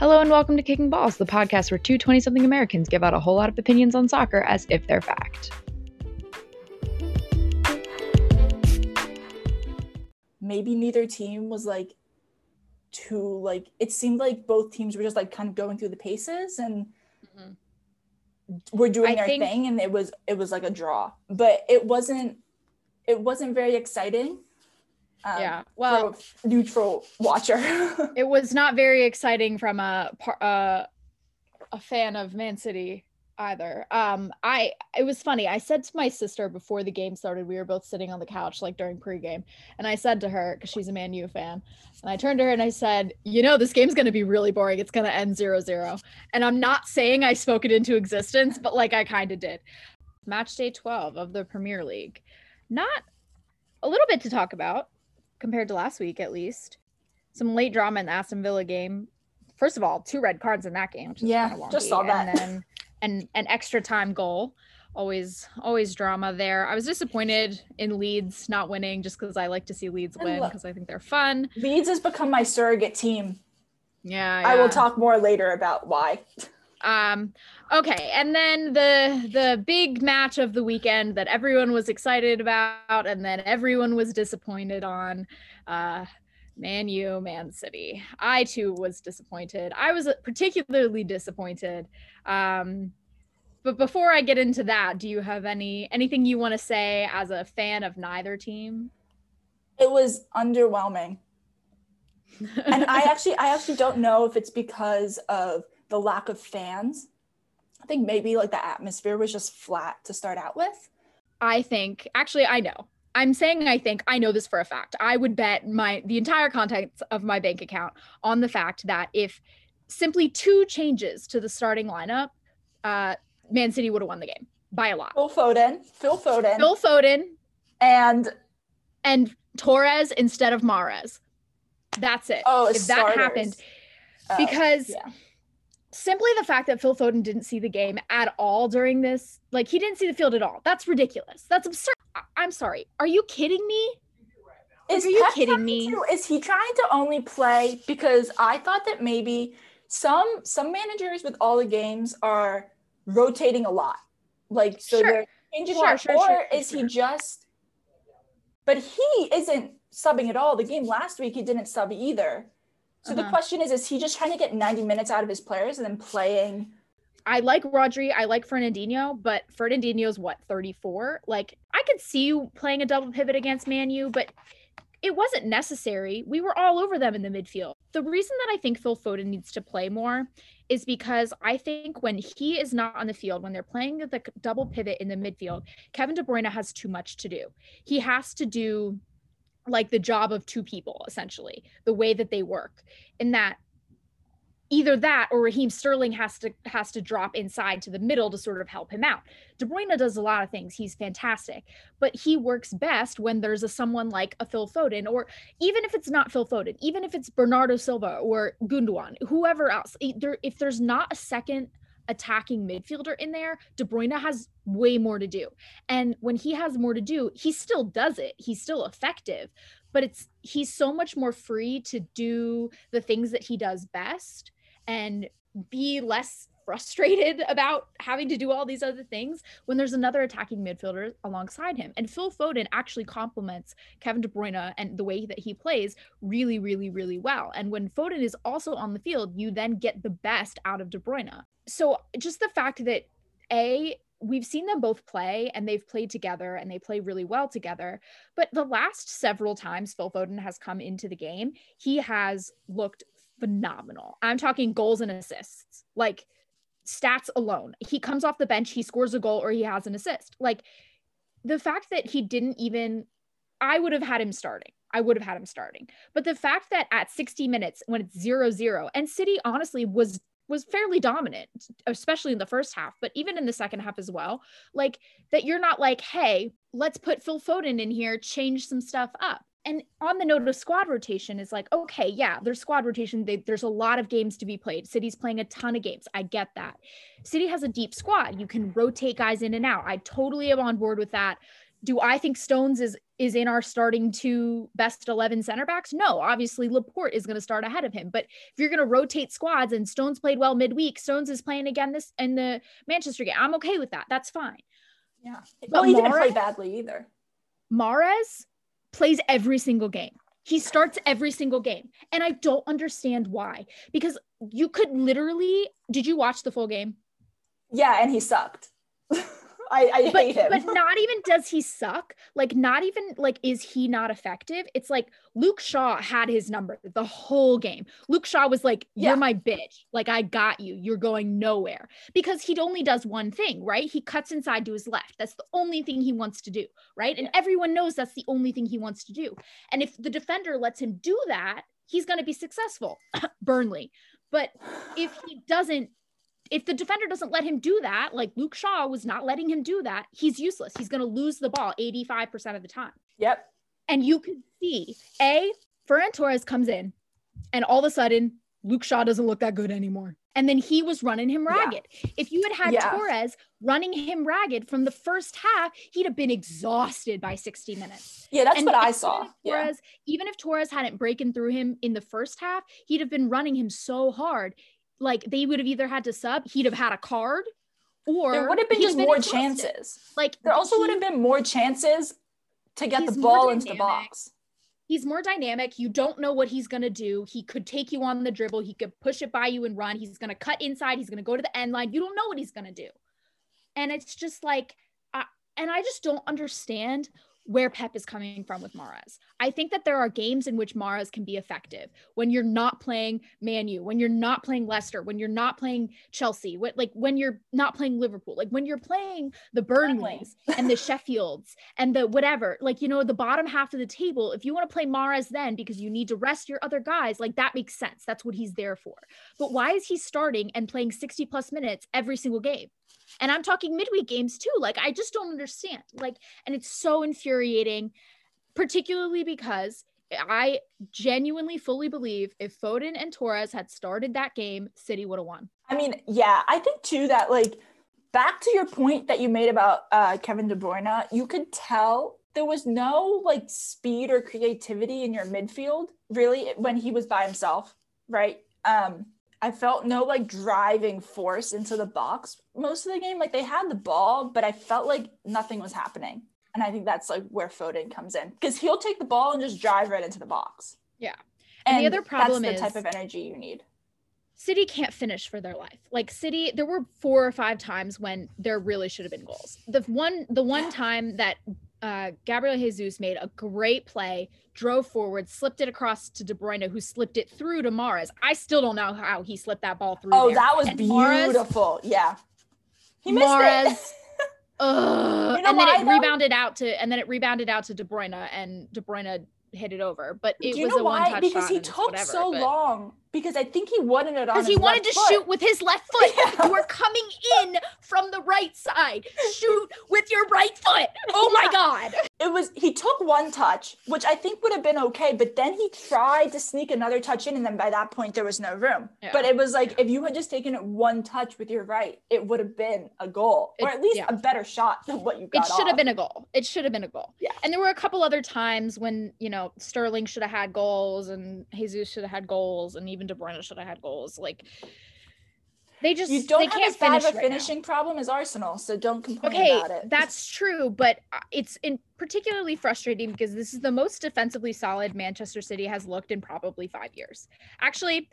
Hello and welcome to Kicking Balls, the podcast where two 20 something Americans give out a whole lot of opinions on soccer as if they're fact. maybe neither team was like too like it seemed like both teams were just like kind of going through the paces and Mhm. were doing I their think- thing and it was it was like a draw but it wasn't it wasn't very exciting um, yeah. Well, neutral watcher it was not very exciting from a uh, a fan of Man City either. Um, I it was funny. I said to my sister before the game started, we were both sitting on the couch like during pregame, and I said to her because she's a Man U fan, and I turned to her and I said, "You know, this game's gonna be really boring. It's gonna end 0-0. And I'm not saying I spoke it into existence, but like I kind of did. Match day 12 of the Premier League. Not a little bit to talk about compared to last week, at least. Some late drama in the Aston Villa game. First of all, two red cards in that game. Which is Yeah, just saw that. And then an, an extra time goal. Always, always drama there. I was disappointed in Leeds not winning just because I like to see Leeds I win because I think they're fun. leeds has become my surrogate team Yeah, i will talk more later about why Um, okay, and then the the big match of the weekend that everyone was excited about, and then everyone was disappointed on. Uh, Man U, Man City. I too was disappointed. I was particularly disappointed. Um, but before I get into that, do you have any anything you want to say as a fan of neither team? it was underwhelming and I actually I actually don't know if it's because of the lack of fans. I think maybe like the atmosphere was just flat to start out with. I think actually I know. I'm saying I think I know this for a fact. I would bet my the entire contents of my bank account on the fact that if simply two changes to the starting lineup, uh Man City would have won the game by a lot. Phil Foden, Phil Foden, Phil Foden and and Torres instead of Mahrez. That's it. oh, if that starters. happened Oh, because yeah. Simply the fact that Phil Foden didn't see the game at all during this, like he didn't see the field at all. That's ridiculous. That's absurd. I- I'm sorry. Are you kidding me? is are you Pep kidding me? is he trying to only play because I thought that maybe some some managers with all the games are rotating a lot, like so Sure. they're changing a Sure, lot, sure, or is he just? But he isn't subbing at all. The game last week he didn't sub either. So the Uh-huh. question is, is he just trying to get 90 minutes out of his players and then playing? I like Rodri, I like Fernandinho, but Fernandinho's what, 34? Like I could see you playing a double pivot against Man U, but it wasn't necessary. We were all over them in the midfield. The reason that I think Phil Foden needs to play more is because I think when he is not on the field, when they're playing the double pivot in the midfield, Kevin De Bruyne has too much to do. He has to do like the job of two people, essentially, the way that they work. In that either that or Raheem Sterling has to has to drop inside to the middle to sort of help him out. De Bruyne does a lot of things. He's fantastic, but he works best when there's a someone like a Phil Foden, or even if it's not Phil Foden, even if it's Bernardo Silva or Gundogan, whoever else. If there's not a second attacking midfielder in there, De Bruyne has way more to do. And when he has more to do, he still does it. He's still effective, but it's he's so much more free to do the things that he does best and be less frustrated about having to do all these other things when there's another attacking midfielder alongside him. And Phil Foden actually complements Kevin De Bruyne and the way that he plays really, really, really well. And when Foden is also on the field, you then get the best out of De Bruyne. So just the fact that A, we've seen them both play and they've played together and they play really well together. But the last several times Phil Foden has come into the game, he has looked phenomenal. I'm talking goals and assists. Like stats alone. He comes off the bench, he scores a goal or he has an assist. Like the fact that he didn't even I would have had him starting. I would have had him starting. But the fact that at 60 minutes when it's 0-0 and City honestly was was fairly dominant, especially in the first half, but even in the second half as well. Like that you're not like, "Hey, let's put Phil Foden in here, change some stuff up." And on the note of squad rotation is like, okay, yeah, there's squad rotation. They, there's a lot of games to be played. City's playing a ton of games. I get that. City has a deep squad. You can rotate guys in and out. I totally am on board with that. Do I think Stones is is in our starting two best 11 center backs? No, obviously Laporte is going to start ahead of him. But if you're going to rotate squads and Stones played well midweek, Stones is playing again this in the Manchester game. I'm okay with that. That's fine. Yeah. But Well, he didn't play badly either. Mahrez plays every single game. He starts every single game. And I don't understand why. Because you could literally, did you watch the full game? Yeah, and he sucked. I, I but, hate him. but not even does he suck. Like not even like is he not effective? It's like luke shaw had his number the whole game. Luke shaw was like you're my bitch. Like i got you. You're going nowhere. Because he only does one thing right? He cuts inside to his left. That's the only thing he wants to do right? And everyone knows that's the only thing he wants to do. And if the defender lets him do that he's going to be successful. Burnley. But if he doesn't if the defender doesn't let him do that, like Luke Shaw was not letting him do that, he's useless. He's going to lose the ball 85% of the time. yep. And you could see A, Ferran Torres comes in, and all of a sudden, Luke Shaw doesn't look that good anymore. And then he was running him Yeah. ragged. If you had had Yeah. Torres running him ragged from the first half, he'd have been exhausted by 60 minutes. Yeah, that's And what I saw. if Yeah. Even if Torres hadn't broken through him in the first half, he'd have been running him so hard. Like they would have either had to sub, he'd have had a card, or There would have been just more exhausted. chances. Like There also he- would have been more chances to get the ball into the box. He's more dynamic. You don't know what he's going to do. He could take you on the dribble. He could push it by you and run. He's going to cut inside. He's going to go to the end line. You don't know what he's going to do. And it's just like, I, and I just don't understand where Pep is coming from with Mahrez. I think that there are games in which Mahrez can be effective when you're not playing Man U, when you're not playing Leicester, when you're not playing Chelsea, what, like when you're not playing Liverpool, like when you're playing the Burnley. Burnleys and the Sheffields and the whatever, like, you know, the bottom half of the table, if you want to play Mahrez then because you need to rest your other guys, like that makes sense. That's what he's there for. But why is he starting and playing 60 plus minutes every single game? And I'm talking midweek games too. Like, I just don't understand. Like, and it's so infuriating, particularly because I genuinely fully believe if Foden and Torres had started that game, City would have won. I mean, yeah, I think too that like back to your point that you made about uh, Kevin De Bruyne, you could tell there was no like speed or creativity in your midfield really when he was by himself, right? Um, I felt no like driving force into the box most of the game. Like they had the ball, but I felt like nothing was happening. And I think that's like where Foden comes in because he'll take the ball and just drive right into the box. Yeah. And, And the other problem that's the is- type of energy you need. City can't finish for their life. Like City, there were four or five times when there really should have been goals. The one, the one time that uh, Gabriel Jesus made a great play, drove forward, slipped it across to De Bruyne, who slipped it through to Mahrez. I still don't know how he slipped that ball through. Oh, there. that was And beautiful. yeah. He missed it. Ugh. You know and then why, it though? rebounded out to, and then it rebounded out to De Bruyne, and De Bruyne hit it over. But it Do you was know a why? one-touch Because he took whatever, so but- long. Because I think he wanted it on because he wanted to foot. shoot with his left foot. Yeah. You were coming in from the right side. Shoot with your right foot. Oh my Yeah. god. It was he took one touch, which I think would have been okay, but then he tried to sneak another touch in, and then by that point there was no room. Yeah. But it was like if you had just taken one touch with your right, it would have been a goal, or at least a better shot than what you got. It should have been a goal. It should have been a goal. Yeah. And there were a couple other times when, you know, Sterling should have had goals and Jesus should have had goals and even De Bruyne should have had goals. Like they just You don't they have can't as bad finish of a right now. finishing problem as Arsenal, so don't complain Okay, about it. that's true, but uh, it's in particularly frustrating because this is the most defensively solid Manchester City has looked in probably five years. Actually,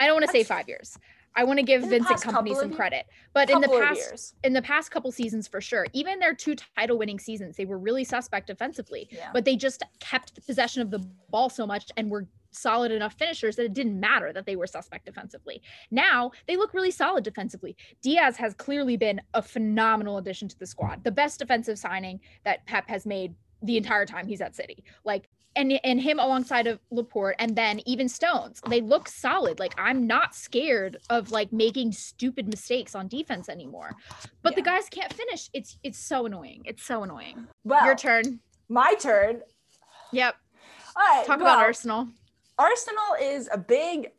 I don't want to say five years. I want to give Vincent Kompany some credit, but in the past years. in the past couple seasons for sure, even their two title-winning seasons, they were really suspect defensively, Yeah. but they just kept possession of the ball so much and were solid enough finishers that it didn't matter that they were suspect defensively. Now they look really solid defensively. Dias has clearly been a phenomenal addition to the squad, the best defensive signing that Pep has made the entire time he's at City. Like and and him alongside of Laporte and then even Stones. They look solid. Like I'm not scared of like making stupid mistakes on defense anymore. But the guys can't finish. It's it's so annoying. It's so annoying. Well, Your turn. my turn. Yep. All right. Talk well, about Arsenal. Arsenal is a big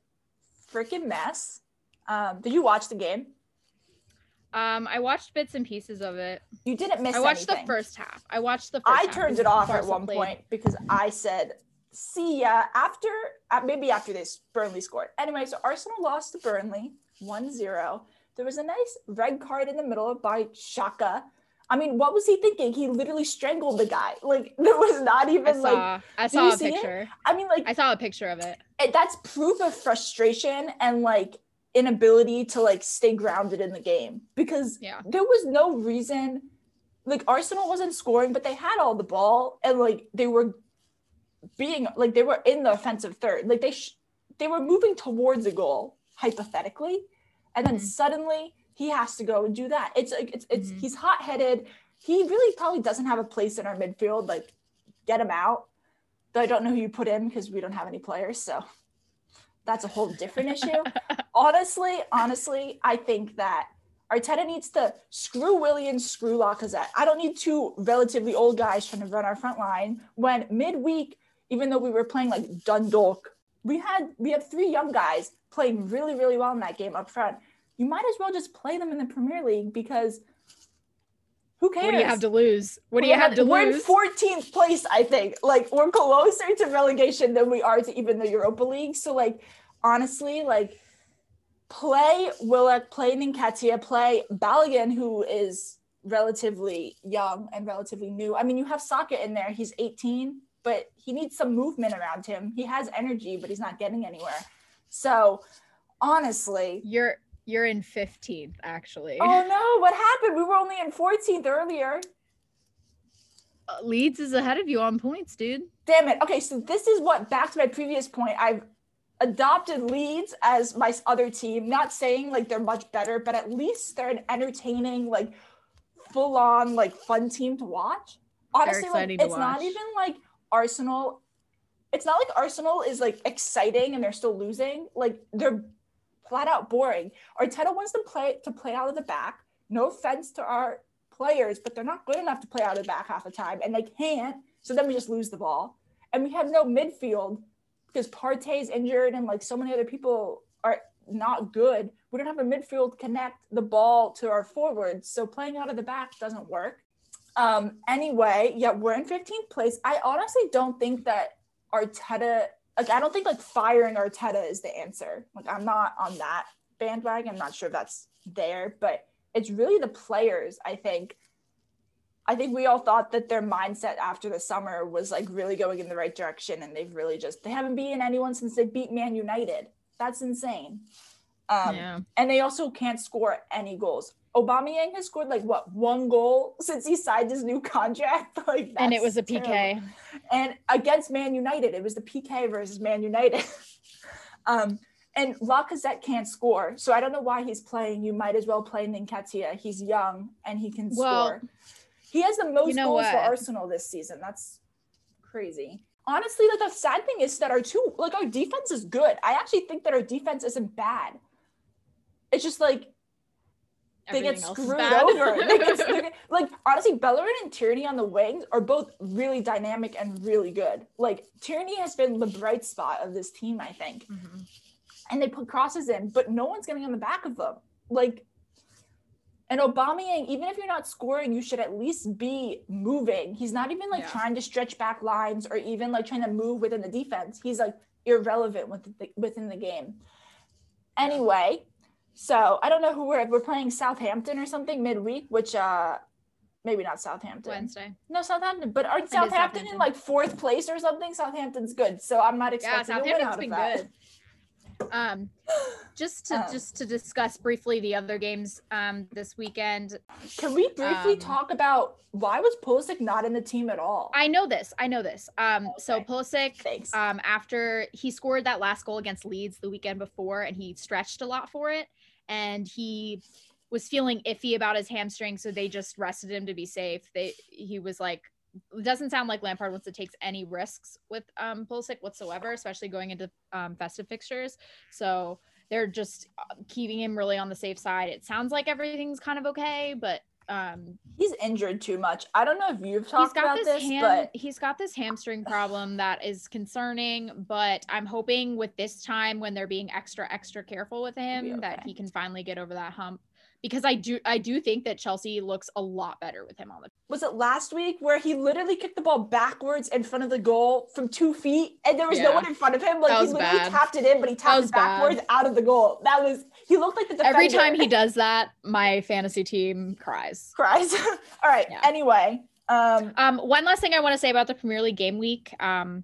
freaking mess. Um, did you watch the game? Um, I watched bits and pieces of it. You didn't miss it. I watched anything. the first half. I watched the first I turned it off at one played- point because I said, "See ya." After uh, maybe after this, Burnley scored. Anyway, so Arsenal lost to Burnley 1-0. There was a nice red card in the middle by Xhaka. I mean, what was he thinking? He literally strangled the guy. Like there was not I even like. I saw a see it? picture. I mean, like I saw a picture of it. it, that's proof of frustration and like inability to like stay grounded in the game because Yeah. there was no reason like Arsenal wasn't scoring but they had all the ball and like they were being like they were in the offensive third like they sh- they were moving towards a goal hypothetically and then Mhm. suddenly he has to go and do that it's like it's, it's Mhm. he's hot-headed he really probably doesn't have a place in our midfield like get him out though I don't know who you put in because we don't have any players so that's a whole different issue honestly, honestly, I think that Arteta needs to screw Willian, screw Lacazette. I don't need two relatively old guys trying to run our front line when midweek, even though we were playing like Dundalk, we had we have three young guys playing really, really well in that game up front. You might as well just play them in the Premier League because who cares? What do you have to lose? What do you We're have to in- We're in 14th place, I think. Like we're closer to relegation than we are to even the Europa League. So like honestly, like play Willock, play Nketiah, play Balogun, who is relatively young and relatively new. I mean, you have Saka in there. He's 18, but he needs some movement around him. He has energy, but he's not getting anywhere. So honestly, You're you're in 15th actually. oh no, what happened? We were only in 14th earlier. Uh, Leeds is ahead of you on points, dude. Damn it. Okay, so this is what back to my previous point. I've adopted Leeds as my other team. Not saying like they're much better, but at least they're an entertaining, like full on, like fun team to watch. Honestly, like it's not even like Arsenal. It's not like Arsenal is like exciting and they're still losing. Like they're flat out boring. Arteta wants to play to play out of the back. No offense to our players, but they're not good enough to play out of the back half the time, and they can't. So then we just lose the ball, and we have no midfield because Partey's injured, and like so many other people are not good. We don't have a midfield connect the ball to our forwards, so playing out of the back doesn't work. Um, anyway, yeah, we're in 15th place. I honestly don't think that Arteta, like, I don't think like firing Arteta is the answer. Like, I'm not on that bandwagon. I'm not sure if that's there, but it's really the players, I think. I think we all thought that their mindset after the summer was like really going in the right direction, and they've really just they haven't beaten anyone since they beat Man United. That's insane. Um, yeah. and they also can't score any goals. Aubameyang has scored like what one goal since he signed his new contract. like, And it was a PK. terrible. And against Man United, it was the PK versus Man United. um, and Lacazette can't score, so I don't know why he's playing. You might as well play Nketiah. He's young and he can Well, score. He has the most know goals for? Arsenal this season. That's crazy. Honestly, like the sad thing is that our two like our defense is good. I actually think that our defense isn't bad. It's just like they get Everything else is screwed over. They get, they get- like honestly, Bellerin and Tierney on the wings are both really dynamic and really good. Like Tierney has been the bright spot of this team, I think. Mhm. And they put crosses in, but no one's getting on the back of them. Like, and Aubameyang, even if you're not scoring, you should at least be moving. He's not even like Yeah. trying to stretch back lines or even like trying to move within the defense. He's like irrelevant within the, within the game. Anyway, so I don't know who we're we're playing Southampton or something midweek, which uh maybe not Southampton. Wednesday. No, Southampton, but aren't is Southampton, in like fourth place or something? Southampton's good, so I'm not Yeah, expecting a win Southampton's out been of that. good. Um, just to Um, just to discuss briefly the other games um this weekend. Can we briefly Um, talk about why was Pulisic not in the team at all? I know this. I know this. Um, so Okay. Pulisic, Thanks. um, after he scored that last goal against Leeds the weekend before, and he stretched a lot for it, and he was feeling iffy about his hamstring, so they just rested him to be safe. They he was like, doesn't sound like Lampard wants to take any risks with um Pulisic whatsoever, especially going into um, festive fixtures. So they're just keeping him really on the safe side. It sounds like everything's kind of okay, but um He's injured too much. I don't know if you've talked about this this, ham but he's got this hamstring problem that is concerning but i'm hoping with this time when they're being extra extra careful with him be that he can finally get over that hump because I do I do think that Chelsea looks a lot better with him on the Was it last week where he literally kicked the ball backwards in front of the goal from two feet and there was no one in front of him? Like he literally bad. tapped it in, but he tapped it backwards bad. out of the goal. That was he looked like the defender. Every time he does that, my fantasy team cries. cries. All right. Yeah. Anyway, um, Um, one last thing I want to say about the Premier League game week. Um,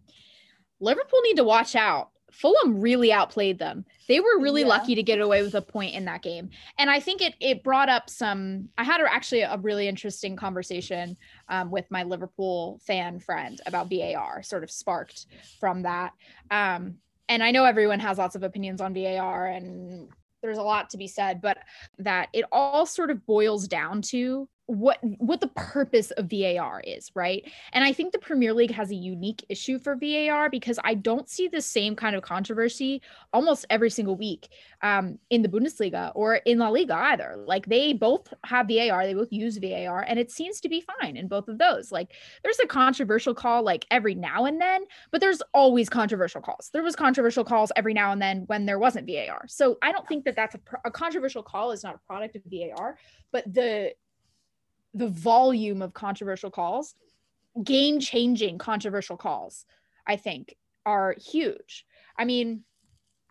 Liverpool need to watch out. Fulham really outplayed them. They were really Yeah. lucky to get away with a point in that game, and I think it it brought up some. I had a, actually a really interesting conversation um, with my Liverpool fan friend about VAR, sort of sparked from that. Um, and I know everyone has lots of opinions on VAR, and there's a lot to be said, but that it all sort of boils down to what what the purpose of VAR is, right? And I think the Premier League has a unique issue for VAR because I don't see the same kind of controversy almost every single week um, in the Bundesliga or in La Liga either. Like they both have VAR, they both use VAR, and it seems to be fine in both of those. Like there's a controversial call like every now and then, but there's always controversial calls. There was controversial calls every now and then when there wasn't VAR. So I don't think that that's a, a controversial call is not a product of VAR, but the the volume of controversial calls, game changing controversial calls, I think are huge. I mean,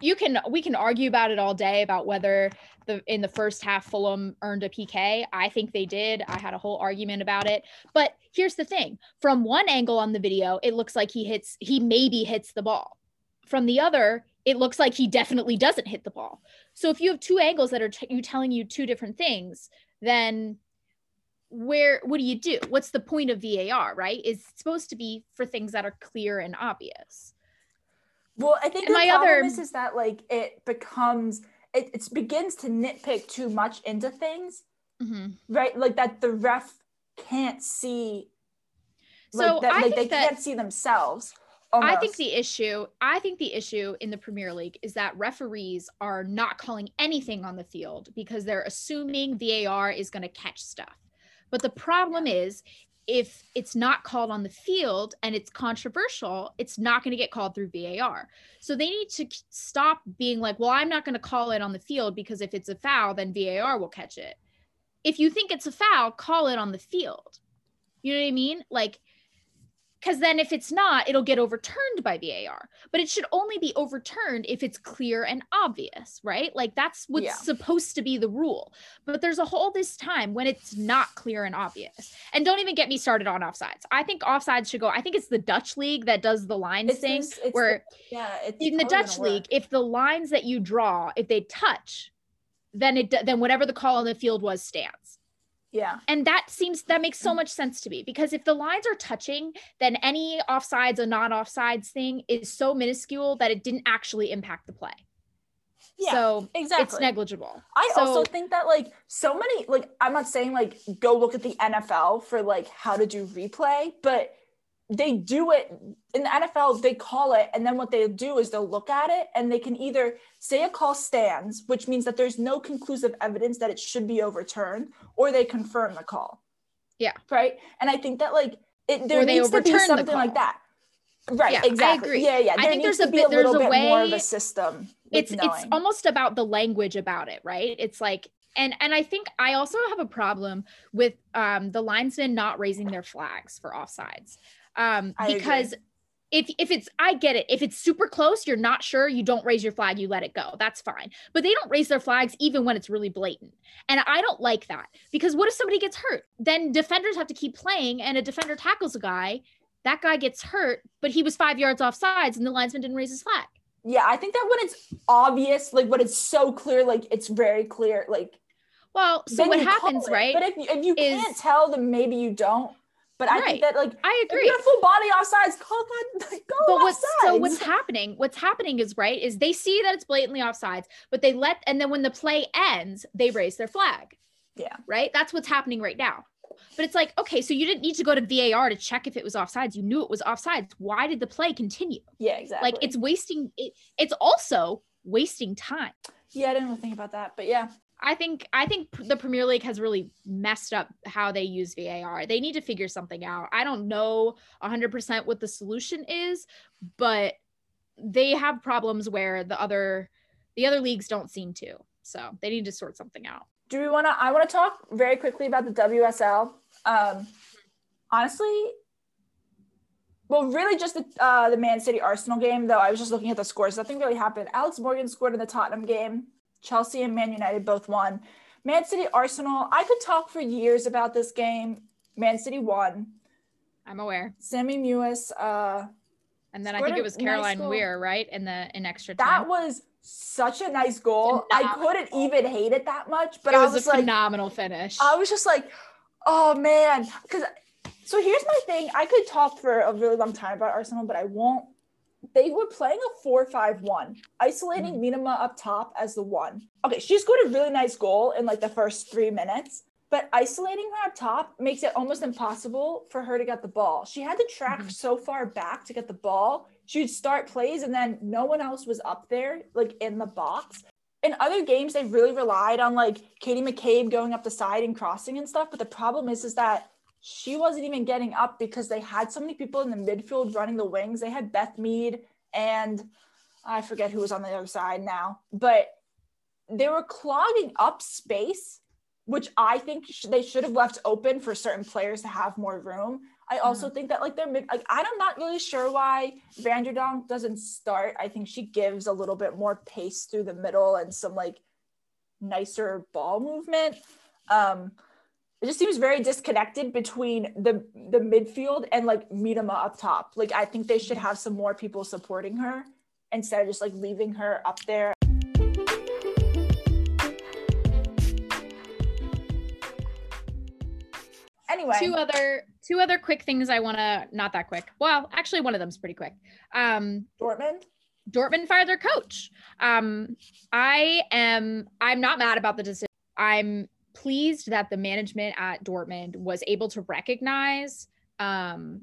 you can we can argue about it all day about whether the in the first half Fulham earned a PK. I think they did. I had a whole argument about it. But here's the thing. From one angle on the video, it looks like he hits he maybe hits the ball. From the other, it looks like he definitely doesn't hit the ball. So if you have two angles that are t- you telling you two different things, then where what do you do? What's the point of VAR, right? is supposed to be for things that are clear and obvious. well, I think And the my problem other- is, is that like it becomes it, it begins to nitpick too much into things, mm-hmm. right? Like that the ref can't see. Like So that, I like think they that can't see themselves. I think the issue, I think the issue in the Premier League is that referees are not calling anything on the field because they're assuming VAR is going to catch stuff. But the problem is if it's not called on the field and it's controversial, it's not going to get called through VAR. So they need to stop being like, well, I'm not going to call it on the field because if it's a foul, then VAR will catch it. If you think it's a foul, call it on the field. You know what I mean? Like, because then if it's not, it'll get overturned by VAR. But it should only be overturned if it's clear and obvious, right? Like that's what's Yeah. supposed to be the rule. But there's a whole this time when it's not clear and obvious. And don't even get me started on offsides. I think offsides should go. I think it's the Dutch league that does the line It's thing it's where the- yeah, it's in the Dutch league, if the lines that you draw, if they touch, then it then whatever the call on the field was stands yeah, and that seems that makes so much sense to me because if the lines are touching then any offsides or non offsides thing is so minuscule that it didn't actually impact the play. Yeah, so exactly. it's negligible. I So- also think that like so many like I'm not saying like go look at the NFL for like how to do replay, but they do it in the NFL, they call it, and then what they'll do is they'll look at it and they can either say a call stands, which means that there's no conclusive evidence that it should be overturned, or they confirm the call. Yeah. Right. And I think that like it there needs to be something like that. Right, Yeah, exactly. Yeah, yeah. I think there's a bit- there's a bit more of a system. it's it's almost about the language about it right it's like and and i think i also have a problem with um the linesmen not raising their flags for offsides um I agree. because if if it's i get it. If it's super close you're not sure you don't raise your flag you let it go. That's fine. But they don't raise their flags even when it's really blatant. And i don't like that because what if somebody gets hurt? Then defenders have to keep playing and a defender tackles a guy. That guy gets hurt but he was five yards off sides and the linesman didn't raise his flag. Yeah, I think that when it's obvious, like when it's so clear, like it's very clear, like well so what happens right But if you, if you is- can't tell, then maybe you don't. But I Right. think that like I if agree. you're full body offsides, call that like, go But what's so what's happening? What's happening is right is they see that it's blatantly offsides, but they let and then when the play ends, they raise their flag. Yeah. Right. That's what's happening right now. But it's like okay, so you didn't need to go to VAR to check if it was offsides. You knew it was offsides. Why did the play continue? yeah, exactly. Like it's wasting. It, it's also wasting time. yeah, I didn't really think about that, but yeah, I think I think the Premier League has really messed up how they use VAR. They need to figure something out. I don't know 100% what the solution is, but they have problems where the other the other leagues don't seem to. So, they need to sort something out. Do we want to? I want to talk very quickly about the WSL. Um, honestly, well, really just the uh, the Man City Arsenal game. Though I was just looking at the scores. Nothing really happened. Alex Morgan scored in the Tottenham game. Chelsea and Man United both won. Man City Arsenal. I could talk for years about this game. Man City won. I'm aware. Sammy Mewis. Uh, And then I think it was Caroline goal. Weir, right? In the in extra time. that was such a nice goal. I couldn't even hate it that much, but it I was, was a like, phenomenal finish. I was just like, oh man, because so here's my thing. I could talk for a really long time about Arsenal, but I won't. They were playing a 4-5-1, isolating Miedema up top as the one. Okay, she scored a really nice goal in like the first three minutes, but isolating her up top makes it almost impossible for her to get the ball. She had to track Mhm. so far back to get the ball. She'd start plays and then no one else was up there, like in the box in other games they really relied on like Katie McCabe going up the side and crossing and stuff. But the problem is is that she wasn't even getting up because they had so many people in the midfield running the wings. They had Beth Mead and I forget who was on the other side now, but they were clogging up space, which I think sh- they should have left open for certain players to have more room. I also think that like they're mid, like I'm not really sure why van de Donk doesn't start. I think she gives a little bit more pace through the middle and some like nicer ball movement. Um, it just seems very disconnected between the the midfield and like Miedema up top. Like I think they should have some more people supporting her instead of just like leaving her up there. Anyway, two other two other quick things I want to not that quick. Well, actually one of them's pretty quick. Um Dortmund. Dortmund fired their coach. Um, I am I'm not mad about the decision. I'm pleased that the management at Dortmund was able to recognize um,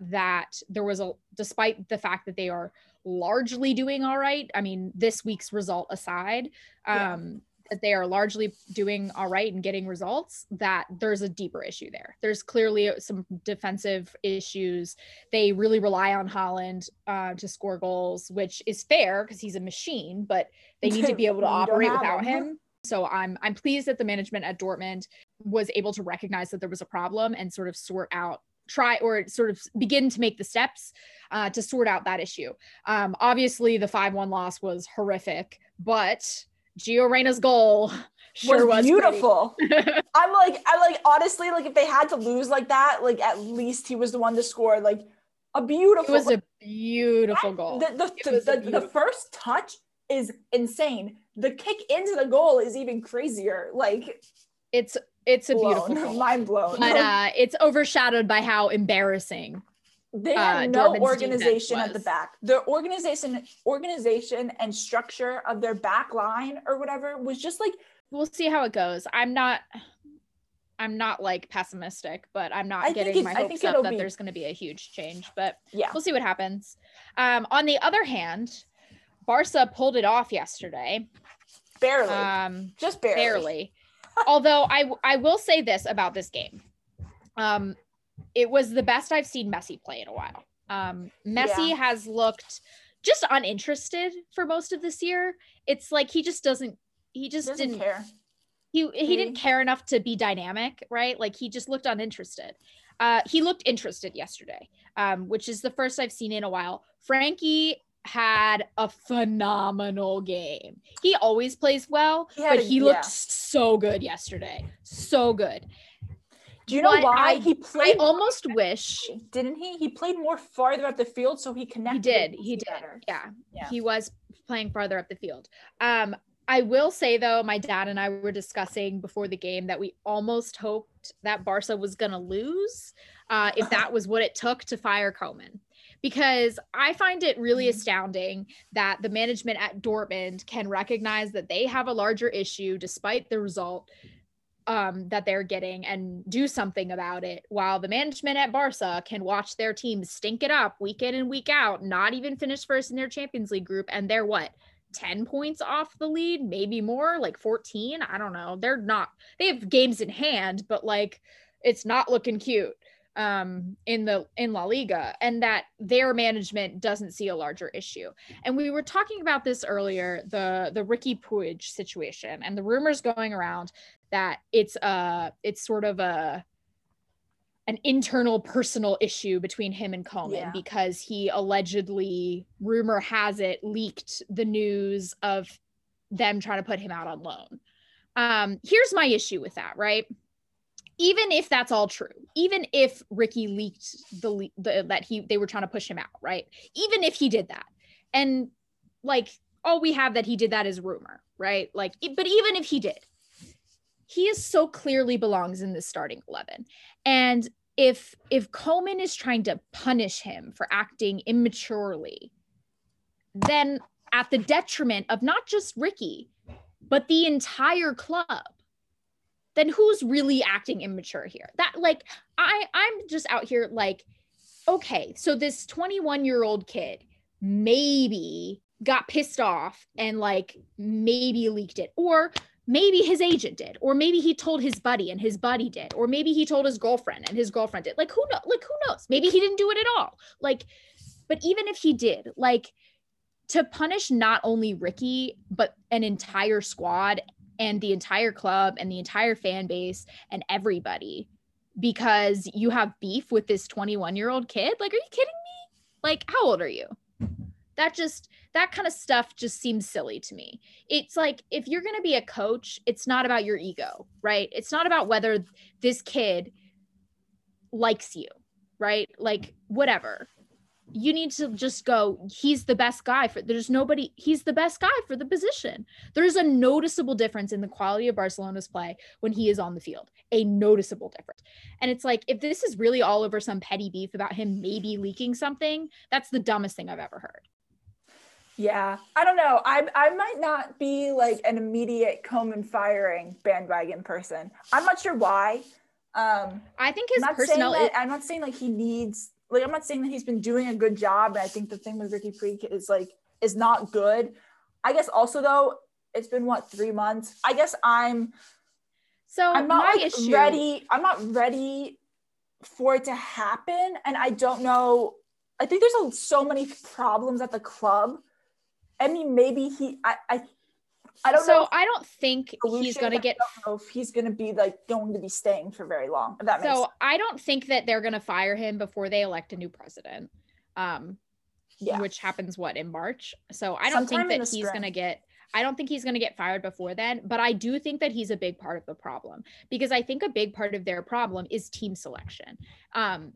that there was a despite the fact that they are largely doing all right. I mean, this week's result aside, Yeah. um, that they are largely doing all right and getting results, that there's a deeper issue there. There's clearly some defensive issues. They really rely on Haaland uh, to score goals, which is fair because he's a machine, but they need to be able to operate without him. him. So I'm I'm pleased that the management at Dortmund was able to recognize that there was a problem and sort of sort out try or sort of begin to make the steps uh, to sort out that issue. Um, obviously, the five-one loss was horrific, but Gio Reyna's goal sure was, was beautiful. I'm like, I like honestly, like if they had to lose like that, like at least he was the one to score like a beautiful. it beautiful. was a beautiful goal. the the, the, the, the first touch is insane. The kick into the goal is even crazier. Like It's it's a blown. beautiful goal. mind blown. But uh, it's overshadowed by how embarrassing they uh, no Dortmund's organization at the back. The organization, organization, and structure of their back line or whatever was just like we'll see how it goes. I'm not I'm not like pessimistic, but I'm not I getting my hopes up that be- there's going to be a huge change, but yeah. we'll see what happens. Um, on the other hand, Barca pulled it off yesterday. Barely. Um, just barely. barely. Although I I will say this about this game. Um it was the best I've seen Messi play in a while. Um Messi Yeah. has looked just uninterested for most of this year. It's like he just doesn't he just Doesn't didn't care. he he didn't Mhm. care enough to be dynamic, right? Like he just looked uninterested. Uh, he looked interested yesterday, um, which is the first I've seen in a while. Frenkie had a phenomenal game. He always plays well, He but a- he looked yeah. so good yesterday. So good. Do you know why I- he I played? almost wish didn't he? He played more farther up the field, so he connected. he did. He did. Yeah. Yeah. He was playing farther up the field. Um, I will say though, my dad and I were discussing before the game that we almost hoped that Barca was gonna lose, uh, if that was what it took to fire Koeman. Because I find it really Mhm. astounding that the management at Dortmund can recognize that they have a larger issue despite the result um, that they're getting and do something about it, while the management at Barca can watch their team stink it up week in and week out, not even finish first in their Champions League group, and they're what 10 points off the lead, maybe more, like 14. I don't know. They're not, they have games in hand, but like it's not looking cute. Um, in the in La Liga, and that their management doesn't see a larger issue. And we were talking about this earlier, the the Riqui Puig situation, and the rumors going around that it's uh it's sort of a an internal personal issue between him and Koeman Yeah. because he allegedly, rumor has it, leaked the news of them trying to put him out on loan. Um, here's my issue with that, right? Even if that's all true, even if Riqui leaked the, the that he they were trying to push him out, right? Even if he did that, and like all we have that he did that is rumor, right? Like, but even if he did, he is so clearly belongs in this starting eleven, and if if Koeman is trying to punish him for acting immaturely, then at the detriment of not just Riqui, but the entire club, then who's really acting immature here? That like I I'm just out here like, okay, so this 21 year old kid maybe got pissed off and like maybe leaked it or maybe his agent did or maybe he told his buddy and his buddy did or maybe he told his girlfriend and his girlfriend did. Like who know like who knows? Maybe he didn't do it at all. Like but even if he did like to punish not only Riqui but an entire squad and the entire club and the entire fan base and everybody because you have beef with this 21 year old kid? Like are you kidding me? Like how old are you? That just that kind of stuff just seems silly to me. It's like if you're going to be a coach it's not about your ego right? It's not about whether this kid likes you right? Like whatever you need to just go he's the best guy for there's nobody he's the best guy for the position there's a noticeable difference in the quality of barcelona's play when he is on the field a noticeable difference and it's like if this is really all over some petty beef about him maybe leaking something that's the dumbest thing i've ever heard Yeah, I don't know. I I might not be like an immediate Koeman firing bandwagon person. I'm not sure why. Um, i think I'm his not personnel saying that, I'm not saying like he needs like I'm not saying that he's been doing a good job. And I think the thing with Riqui Puig is like is not good. I guess also though it's been what three months. I guess I'm so I'm not like, issue ready. I'm not ready for it to happen, and I don't know. I think there's a, so many problems at the club. I mean, maybe he. I. I, I don't so know. i don't think he's going to get I don't know if he's going to be like going to be staying for very long. If that so sense. i don't think that they're going to fire him before they elect a new president um Yeah. which happens what in march so i don't Sometime think that he's going to get i don't think he's going to get fired before then but i do think that he's a big part of the problem because i think a big part of their problem is team selection um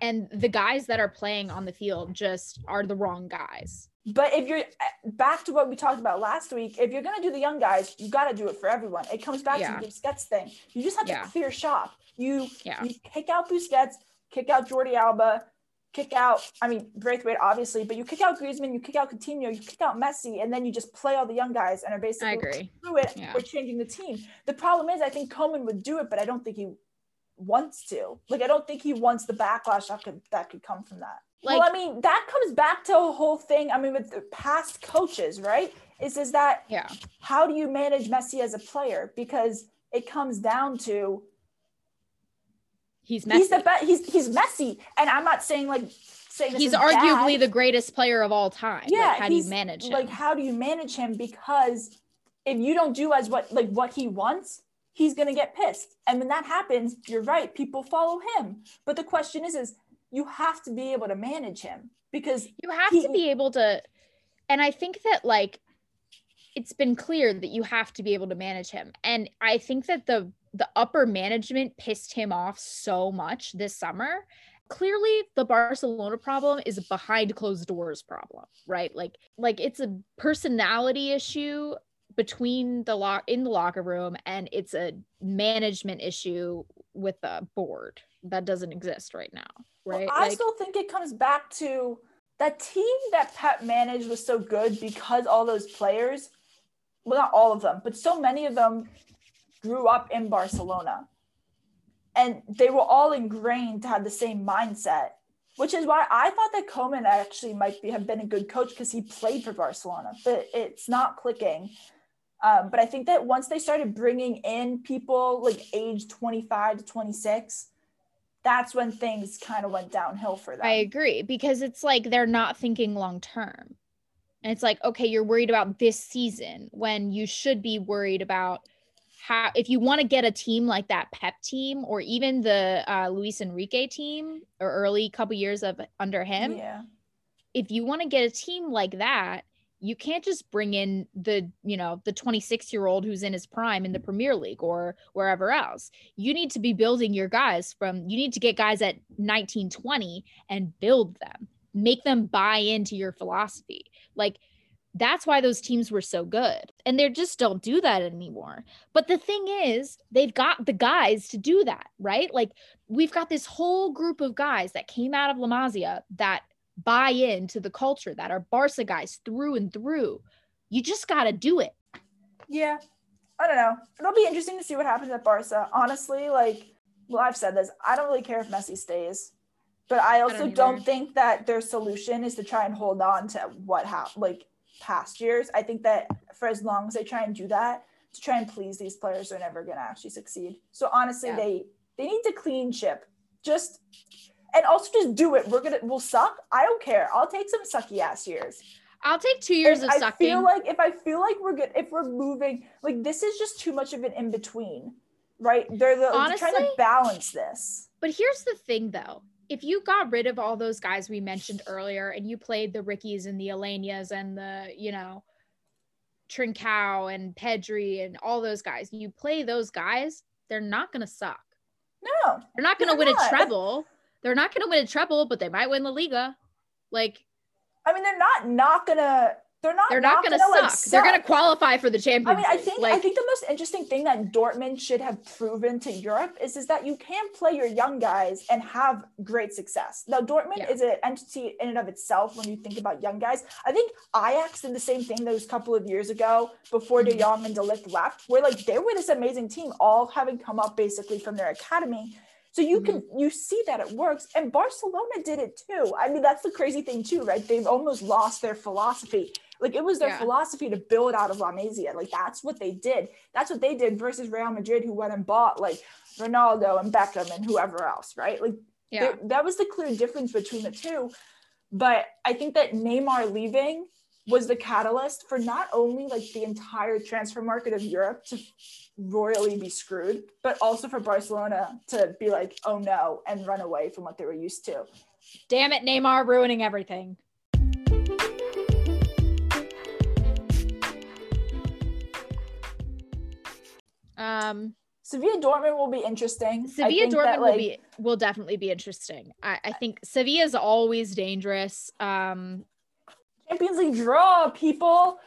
and the guys that are playing on the field just are the wrong guys But if you're uh, back to what we talked about last week, if you're gonna do the young guys, you got to do it for everyone. It comes back Yeah. to the Busquets thing. You just have Yeah. to clear shop. You Yeah. you kick out Busquets, kick out Jordi Alba, kick out. I mean Braithwaite obviously, but you kick out Griezmann, you kick out Coutinho, you kick out Messi, and then you just play all the young guys and are basically i agree through it. Yeah. We're changing the team. The problem is, I think Koeman would do it, but I don't think he wants to. Like I don't think he wants the backlash that could that could come from that. Well, I mean, that comes back to a whole thing. I mean, with the past coaches, right? Is is that yeah how do you manage Messi as a player? Because it comes down to he's Messi he's the best. He's he's Messi, and I'm not saying like saying he's arguably bad. the greatest player of all time yeah. like, how do you manage him Like, how do you manage him? Because if you don't do as what like what he wants, he's gonna get pissed, and when that happens, you're right. People follow him. But the question is, is you have to be able to manage him because you have he- to be able to and i think that like it's been clear that you have to be able to manage him. And i think that the the upper management pissed him off so much this summer. Clearly the barcelona problem is a behind closed doors problem right? Like like it's a personality issue between the lock in the locker room and it's a management issue with the board that doesn't exist right now Well, right I like still think it comes back to that team that Pep managed was so good because all those players, well, not all of them, but so many of them grew up in Barcelona. And they were all ingrained to have the same mindset, which is why I thought that Koeman actually might be, have been a good coach because he played for Barcelona, but it's not clicking. Um, but I think that once they started bringing in people like age 25 to 26, that's when things kind of went downhill for them. I agree because it's like they're not thinking long term. And it's like, okay, you're worried about this season when you should be worried about how, if you want to get a team like that Pep team or even the uh, Luis Enrique team or early couple years of under him, Yeah. if you want to get a team like that, you can't just bring in the, you know, the 26 year old who's in his prime in the Premier League or wherever else. You need to be building your guys from, you need to get guys at 19, 20 and build them, make them buy into your philosophy. Like, that's why those teams were so good. And they just don't do that anymore. But the thing is, they've got the guys to do that, right? Like, we've got this whole group of guys that came out of La Masia that buy into the culture that are Barca guys through and through. You just got to do it. Yeah. I don't know. It'll be interesting to see what happens at Barca. Honestly, like, well, I've said this. I don't really care if Messi stays, but I also don't don't, think that their solution is to try and hold on to what happened, like past years. I think that for as long as they try and do that, to try and please these players, they're never going to actually succeed. So honestly, Yeah. they they need to clean ship. Just and also just do it. We're gonna we'll suck. I don't care. I'll take some sucky ass years. I'll take two years And of I sucking. I feel like if I feel like we're good, if we're moving, like this is just too much of an in between, right? They're, the, they're trying to balance this. But here's the thing though. If you got rid of all those guys we mentioned earlier and you played the Riquis and the Elenias and the, you know, Trincao and Pedri and all those guys, you play those guys, they're not going to suck. No, They're not going to They're win not. a treble. They're not going to win a treble, but they might win the Liga. Like I mean they're not not gonna. They're not. they're not, going to gonna, suck. like, They're going to qualify for the Champions I mean, I think like I think the most interesting thing that Dortmund should have proven to Europe is is that you can play your young guys and have great success. Now, Dortmund Yeah. is an entity in and of itself when you think about young guys. I think Ajax did the same thing those couple of years ago before De Mhm. Jong and De Ligt left, where like they were this amazing team, all having come up basically from their academy. So you can Mm-hmm. you see that it works, and Barcelona did it too. I mean, that's the crazy thing too, right? They've almost lost their philosophy. Like it was their Yeah. philosophy to build out of La Masia. Like that's what they did. That's what they did versus Real Madrid, who went and bought like Ronaldo and Beckham and whoever else, right? Like yeah. that was the clear difference between the two. But I think that Neymar leaving was the catalyst for not only like the entire transfer market of Europe to royally be screwed, but also for Barcelona to be like, oh no, and run away from what they were used to. Damn it, Neymar ruining everything. Um, Sevilla Dortmund will be interesting. Sevilla Dortmund that, will be will definitely be interesting. I, I think Sevilla is always dangerous. Um, Champions League draw, people.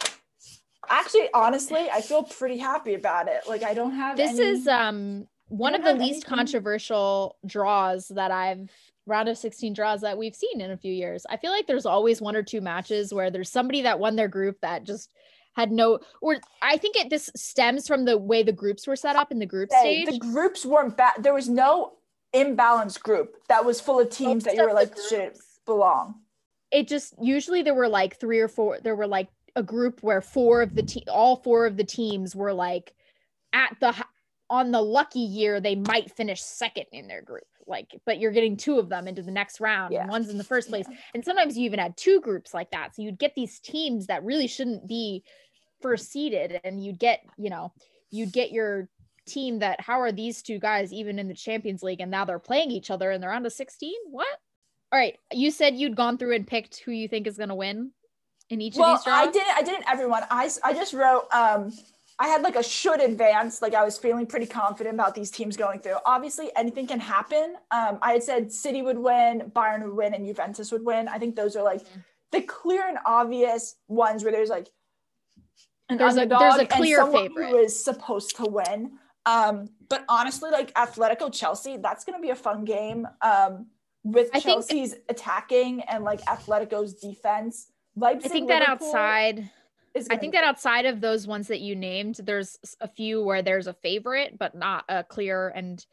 Actually, honestly, I feel pretty happy about it. Like I don't have this any- is um one of the least anything- controversial draws that I've round of 16 draws that we've seen in a few years. I feel like there's always one or two matches where there's somebody that won their group that just had no or I think it this stems from the way the groups were set up in the group stage. the groups weren't bad. There was no imbalanced group that was full of teams that you were like should belong. it just usually there were like three or four there were like a group where four of the team, all four of the teams were like at the on the lucky year they might finish second in their group like but you're getting two of them into the next round Yeah. and one's in the first place. And sometimes you even had two groups like that. So you'd get these teams that really shouldn't be first seeded and you'd get you know you'd get your team that how are these two guys even in the champions league and now they're playing each other and they're on to 16 what? All right. You said you'd gone through and picked who you think is going to win in each Well, of these I didn't. I didn't everyone. I I just wrote. Um, I had like a should advance. Like I was feeling pretty confident about these teams going through. Obviously, anything can happen. Um, I had said City would win, Bayern would win, and Juventus would win. I think those are like Mhm. the clear and obvious ones where there's like an There's a- there's a and clear someone favorite. who is supposed to win. Um, but honestly, like Atletico Chelsea, that's gonna be a fun game. Um, with I think- Chelsea's attacking and like Atletico's defense. Leipzig, I think that Liverpool outside is I think that outside of those ones that you named, there's a few where there's a favorite, but not a clear and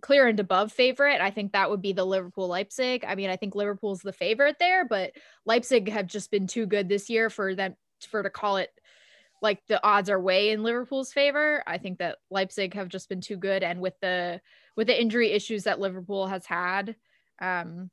clear and above favorite. I think that would be the Liverpool Leipzig. I mean, I think Liverpool's the favorite there, but Leipzig have just been too good this year for them for to call it like the odds are way in Liverpool's favor. I think that Leipzig have just been too good, and with the with the injury issues that Liverpool has had, um,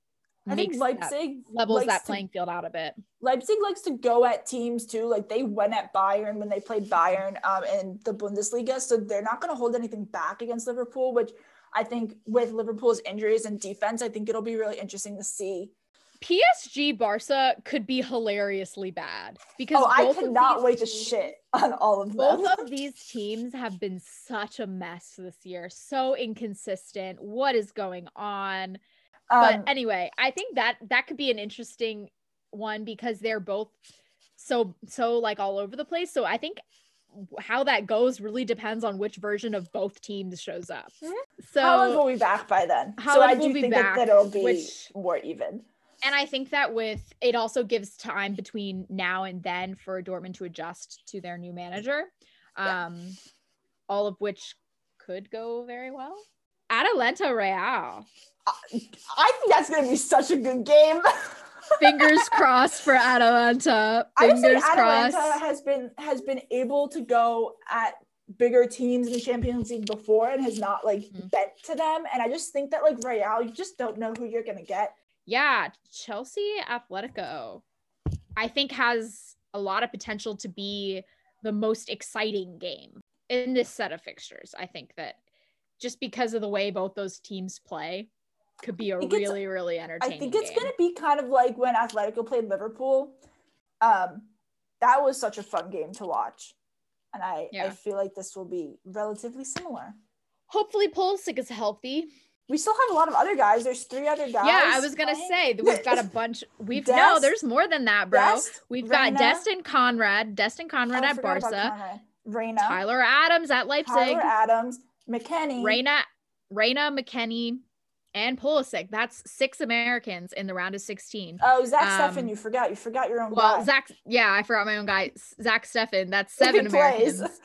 I think makes that- Leipzig levels that to- playing field out a bit. Leipzig likes to go at teams too. Like they went at Bayern when they played Bayern um, in the Bundesliga, so they're not going to hold anything back against Liverpool. Which I think with Liverpool's injuries and defense, I think it'll be really interesting to see. PSG Barca could be hilariously bad because Oh, I cannot wait to shit on all of them. Both of these teams have been such a mess this year, so inconsistent. What is going on? But Um, anyway, I think that that could be an interesting one because they're both so so like all over the place. So I think how that goes really depends on which version of both teams shows up. Mhm. So Haaland will be back by then, so I do think back, that, it'll be which- more even. and I think that with it also gives time between now and then for Dortmund to adjust to their new manager. Yeah. Um all of which could go very well. Atalanta Real. I think that's going to be such a good game. Fingers crossed for Atalanta. I just Fingers Atalanta crossed. has been has been able to go at bigger teams in the Champions League before and has not like Mhm. bent to them. And I just think that like Real, you just don't know who you're gonna get. Yeah, Chelsea Atletico, I think has a lot of potential to be the most exciting game in this set of fixtures. I think that just because of the way both those teams play, could be a really really, really I think it's gonna be kind of like when Atletico played Liverpool. Um, that was such a fun game to watch. And I, I feel like this will be relatively similar. Hopefully, Pulisic is healthy. We still have a lot of other guys. There's three other guys. yeah, I was gonna playing. say that we've got a bunch. We've no, there's more than that, bro. Dest, we've got Reyna. Destin Konrad, Destin Konrad Oh, at Barca, Konrad. Reyna, Tyler Adams at Leipzig, Tyler Adams, McKennie. Reyna, Reyna McKennie, and Pulisic. That's six Americans in the round of 16. Oh, Zach Um, Steffen, you forgot. You forgot your own Well, guy. Zach, yeah, I forgot my own guy, Zach Steffen. That's seven plays. Americans.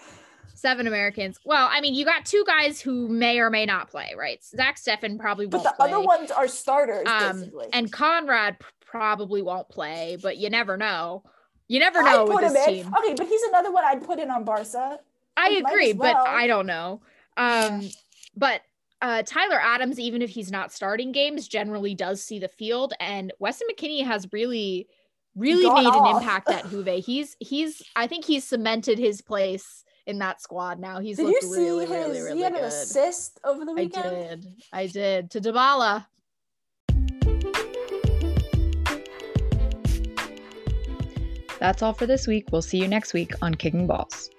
Seven Americans. Well, I mean, you got two guys who may or may not play, right? Zach Steffen probably But won't But the play. other ones are starters, um, basically. and Konrad probably won't play, but you never know. You never I'd know with put him this in. team. Okay, but he's another one I'd put in on Barca. I as agree, but. I don't know. Um, but uh, Tyler Adams, even if he's not starting games, generally does see the field, and Weston McKennie has really, really Gone made an impact at Juve. He's he's I think he's cemented his place in that squad now. He's Did you looked see really, his? really, really he had an assist over the weekend. I did, I did to Dybala. That's all for this week. We'll see you next week on Kicking Balls.